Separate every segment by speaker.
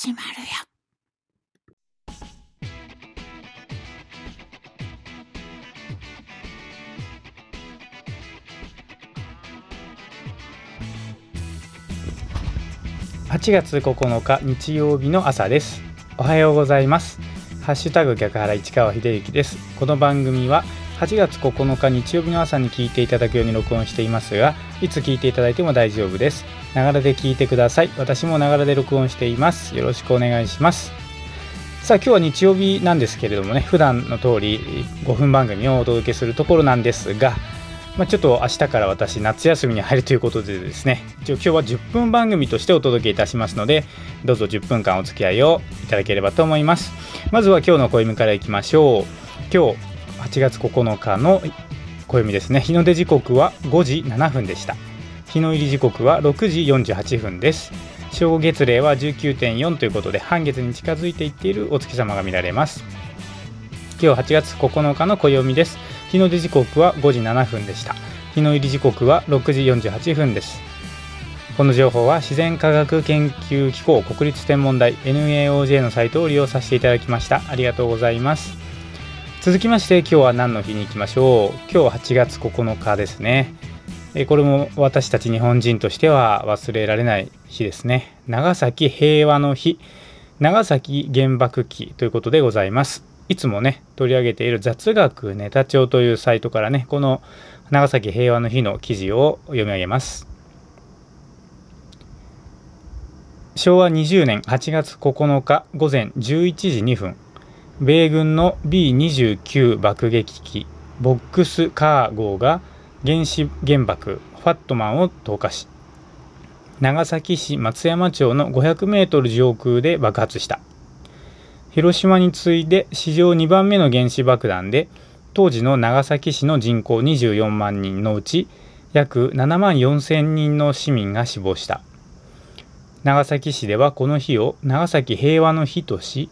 Speaker 1: 始まるよ。
Speaker 2: 8月9日日曜日の朝です。おはようございます。ハッシュタグ逆原市川秀幸です。この番組は8月9日日曜日の朝に聞いていただくように録音していますがいつ聞いていただいても大丈夫です。ながらで聞いてください。私もながらで録音しています。よろしくお願いします。さあ今日は日曜日なんですけれどもね普段の通り5分番組をお届けするところなんですがまあ、ちょっと明日から私夏休みに入るということでですね一応今日は10分番組としてお届けいたしますのでどうぞ10分間お付き合いをいただければと思います。まずは今日の暦からいきましょう。今日8月9日の暦ですね。日の出時刻は5時7分でした。日の入り時刻は6時48分です。正午月齢は19.4ということで半月に近づいていっているお月様が見られます。今日8月9日の暦です。日の出時刻は5時7分でした。日の入り時刻は6時48分です。この情報は自然科学研究機構国立天文台 NAOJ のサイトを利用させていただきました。ありがとうございます。続きまして今日は何の日に行きましょう。今日8月9日ですね。これも私たち日本人としては忘れられない日ですね。長崎平和の日。長崎原爆記ということでございます。いつもね取り上げている雑学ネタ帳というサイトからねこの長崎平和の日の記事を読み上げます。昭和20年8月9日午前11時2分。米軍の B29 爆撃機ボックスカー号が原子原爆ファットマンを投下し長崎市松山町の500メートル上空で爆発した。広島に次いで史上2番目の原子爆弾で当時の長崎市の人口24万人のうち約7万4千人の市民が死亡した。長崎市ではこの日を長崎平和の日とし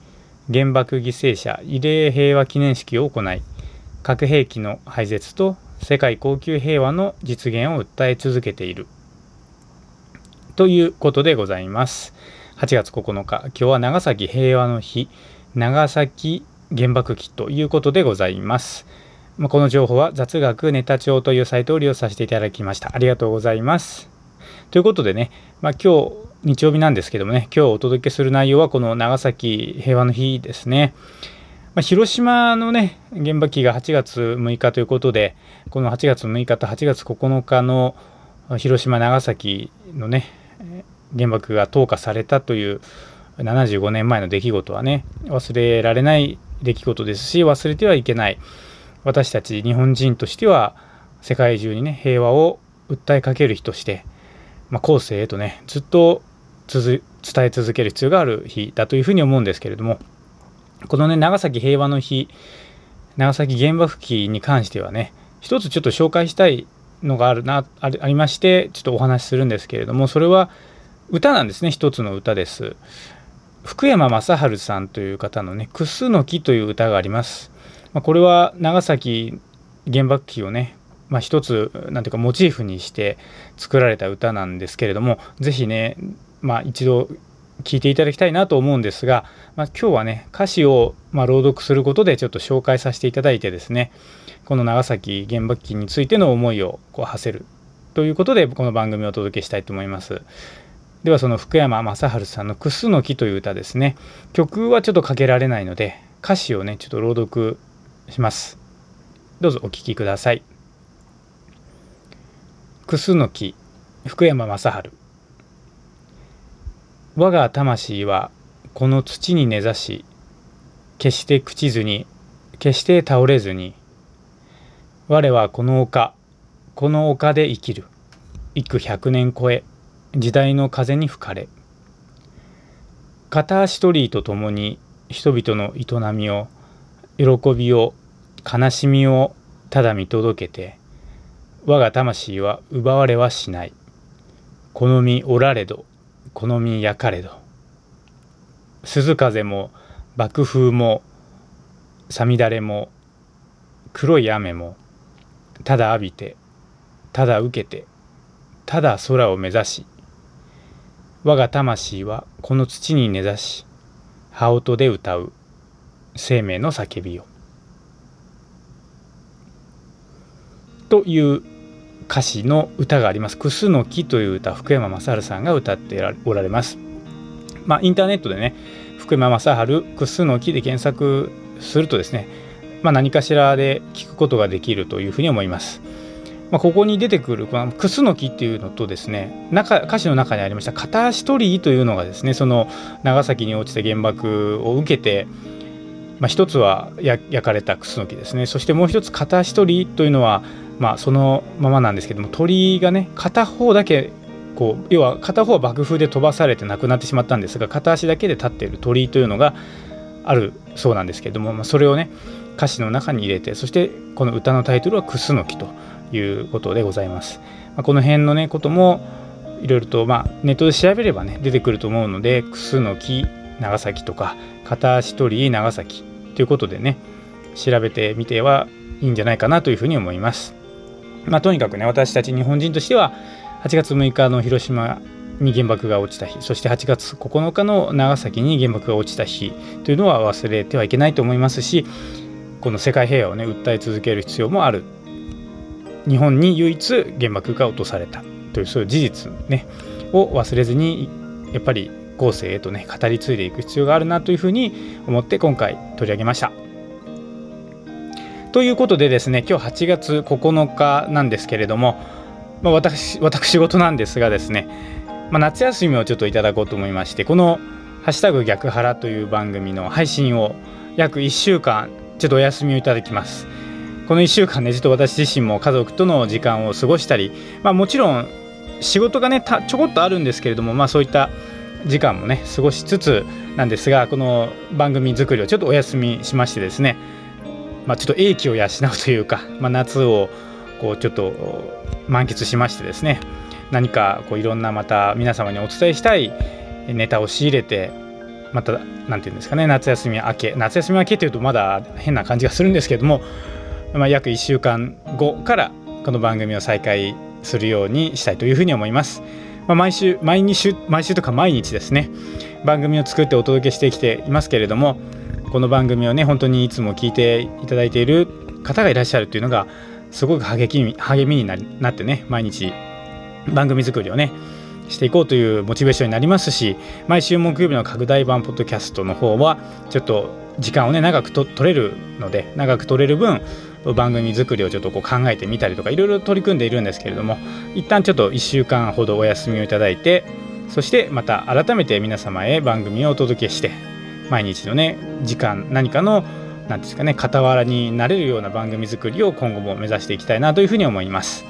Speaker 2: 原爆犠牲者慰霊平和記念式を行い核兵器の廃絶と世界恒久平和の実現を訴え続けている。ということでございます。8月9日今日は長崎平和の日。長崎原爆記ということでございます。この情報は雑学ネタ帳というサイトを利用させていただきました。ありがとうございます。ということでね、まあ、今日日曜日なんですけどもね今日お届けする内容はこの長崎平和の日ですね。まあ、広島のね原爆記が8月6日ということでこの8月6日と8月9日の広島長崎のね原爆が投下されたという75年前の出来事はね忘れられない出来事ですし忘れてはいけない。私たち日本人としては世界中にね平和を訴えかける日として、まあ、後世へとねずっと伝え続ける必要がある日だというふうに思うんですけれどもこのね長崎平和の日長崎原爆記に関してはね一つちょっと紹介したいのがあるなありましてちょっとお話しするんですけれどもそれは歌なんですね一つの歌です。福山雅治さんという方のね「クスノキ」という歌があります、まあ、これは長崎原爆記をねまあ、一つなんていうかモチーフにして作られた歌なんですけれども是非ね、まあ、一度聴いていただきたいなと思うんですが、まあ、今日はね歌詞をま朗読することでちょっと紹介させていただいてですねこの長崎原爆記についての思いをこう馳せるということでこの番組をお届けしたいと思います。ではその福山雅治さんの「クスノキ」という歌ですね。曲はちょっとかけられないので歌詞をねちょっと朗読します。どうぞお聴きくださいクスノキ福山雅治。我が魂はこの土に根ざし決して朽ちずに決して倒れずに我はこの丘この丘で生きる。幾百年超え時代の風に吹かれ片足取りとともに人々の営みを喜びを悲しみをただ見届けて我が魂は奪われはしない。好みおられど。好み焼かれど。鈴風も爆風もさみだれも黒い雨もただ浴びてただ受けてただ空を目指し我が魂はこの土に根ざし羽音で歌う生命の叫びよという歌詞の歌があります「クスノキ」という歌福山雅治さんが歌っておられます。まあ、インターネットでね福山雅治「クスノキ」で検索するとですね、まあ、何かしらで聞くことができるというふうに思います。まあ、ここに出てくるこのクスノキっていうのとですね中歌詞の中にありました片足鳥居というのがですねその長崎に落ちた原爆を受けて、まあ、一つは焼かれたクスノキですねそしてもう一つ片足鳥居というのはまあ、そのままなんですけども鳥がね片方だけこう要は片方は爆風で飛ばされて亡くなってしまったんですが片足だけで立っている鳥居というのがあるそうなんですけども、まあ、それをね歌詞の中に入れてそしてこの歌のタイトルは「クスノキ」ということでございます。まあ、この辺のねこともいろいろと、まあ、ネットで調べればね出てくると思うので「クスノキ長崎」とか「片足鳥居長崎」ということでね調べてみてはいいんじゃないかなというふうに思います。まあ、とにかくね私たち日本人としては8月6日の広島に原爆が落ちた日そして8月9日の長崎に原爆が落ちた日というのは忘れてはいけないと思いますしこの世界平和をね訴え続ける必要もある日本に唯一原爆が落とされたというそういう事実ねを忘れずにやっぱり後世へとね語り継いでいく必要があるなというふうに思って今回取り上げました。ということでですね今日8月9日なんですけれども、まあ、私私事なんですがですね、まあ、夏休みをちょっといただこうと思いましてこの「ハッシュタグ逆腹」という番組の配信を約1週間ちょっとお休みをいただきます。この1週間ねちょっと私自身も家族との時間を過ごしたり、まあ、もちろん仕事がねちょこっとあるんですけれども、まあ、そういった時間もね過ごしつつなんですがこの番組作りをちょっとお休みしましてですねまあ、ちょっと英気を養うというか、まあ、夏をこうちょっと満喫しましてですね何かこういろんなまた皆様にお伝えしたいネタを仕入れてまた何て言うんですかね夏休み明け夏休み明けというとまだ変な感じがするんですけども、まあ、約1週間後からこの番組を再開するようにしたいというふうに思います。まあ、毎週毎日毎週とか毎日ですね番組を作ってお届けしてきていますけれどもこの番組をね本当にいつも聞いていただいている方がいらっしゃるっていうのがすごく励み励みにななってね毎日番組作りをねしていこうというモチベーションになりますし毎週木曜日の拡大版ポッドキャストの方はちょっと時間をね長くと取れるので長く取れる分番組作りをちょっとこう考えてみたりとかいろいろ取り組んでいるんですけれども一旦ちょっと1週間ほどお休みをいただいてそしてまた改めて皆様へ番組をお届けして毎日のね時間何かの何ですかね傍らになれるような番組作りを今後も目指していきたいなというふうに思います。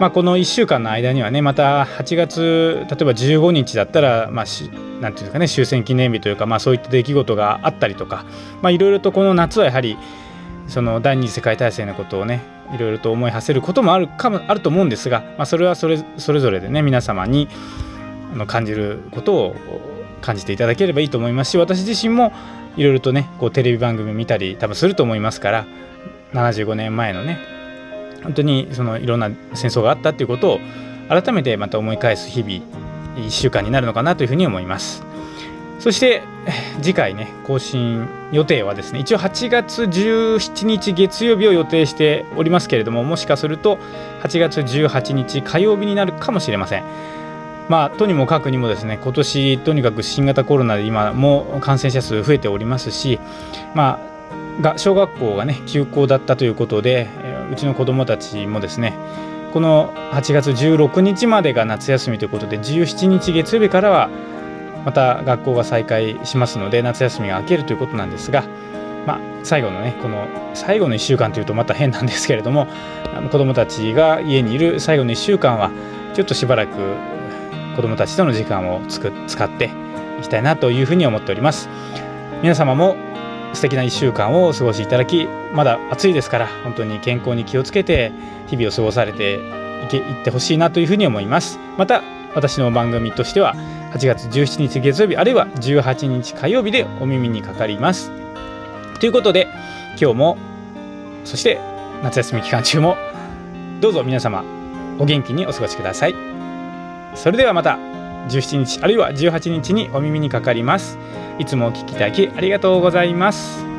Speaker 2: まあ、この1週間の間にはねまた8月例えば15日だったらまあ何て言うんですかね終戦記念日というか、まあ、そういった出来事があったりとかいろいろとこの夏はやはりその第二次世界大戦のことをねいろいろと思い馳せることもあるかもあると思うんですが、まあ、それはそれそれぞれでね皆様にあの感じることを感じていただければいいと思いますし私自身もいろいろとねこうテレビ番組見たり多分すると思いますから75年前のね本当にそのいろんな戦争があったっていうことを改めてまた思い返す日々1週間になるのかなというふうに思います。そして次回ね更新予定はですね一応8月17日月曜日を予定しておりますけれどももしかすると8月18日火曜日になるかもしれません。まあ、とにもかくにもですね今年とにかく新型コロナで今も感染者数増えておりますし、まあ、が小学校がね休校だったということで、えうちの子どもたちもですねこの8月16日までが夏休みということで17日月曜日からはまた学校が再開しますので夏休みが明けるということなんですが、まあ、最後のねこの最後の1週間というとまた変なんですけれども子どもたちが家にいる最後の1週間はちょっとしばらく子どもたちとの時間をつく使っていきたいなというふうに思っております。皆様も素敵な1週間をお過ごしいただきまだ暑いですから本当に健康に気をつけて日々を過ごされていけいってほしいなというふうに思います。また私の番組としては8月17日月曜日あるいは18日火曜日でお耳にかかります。ということで今日もそして夏休み期間中もどうぞ皆様お元気にお過ごしください。それではまた17日あるいは18日にお耳にかかります。いつもお聞きいただきありがとうございます。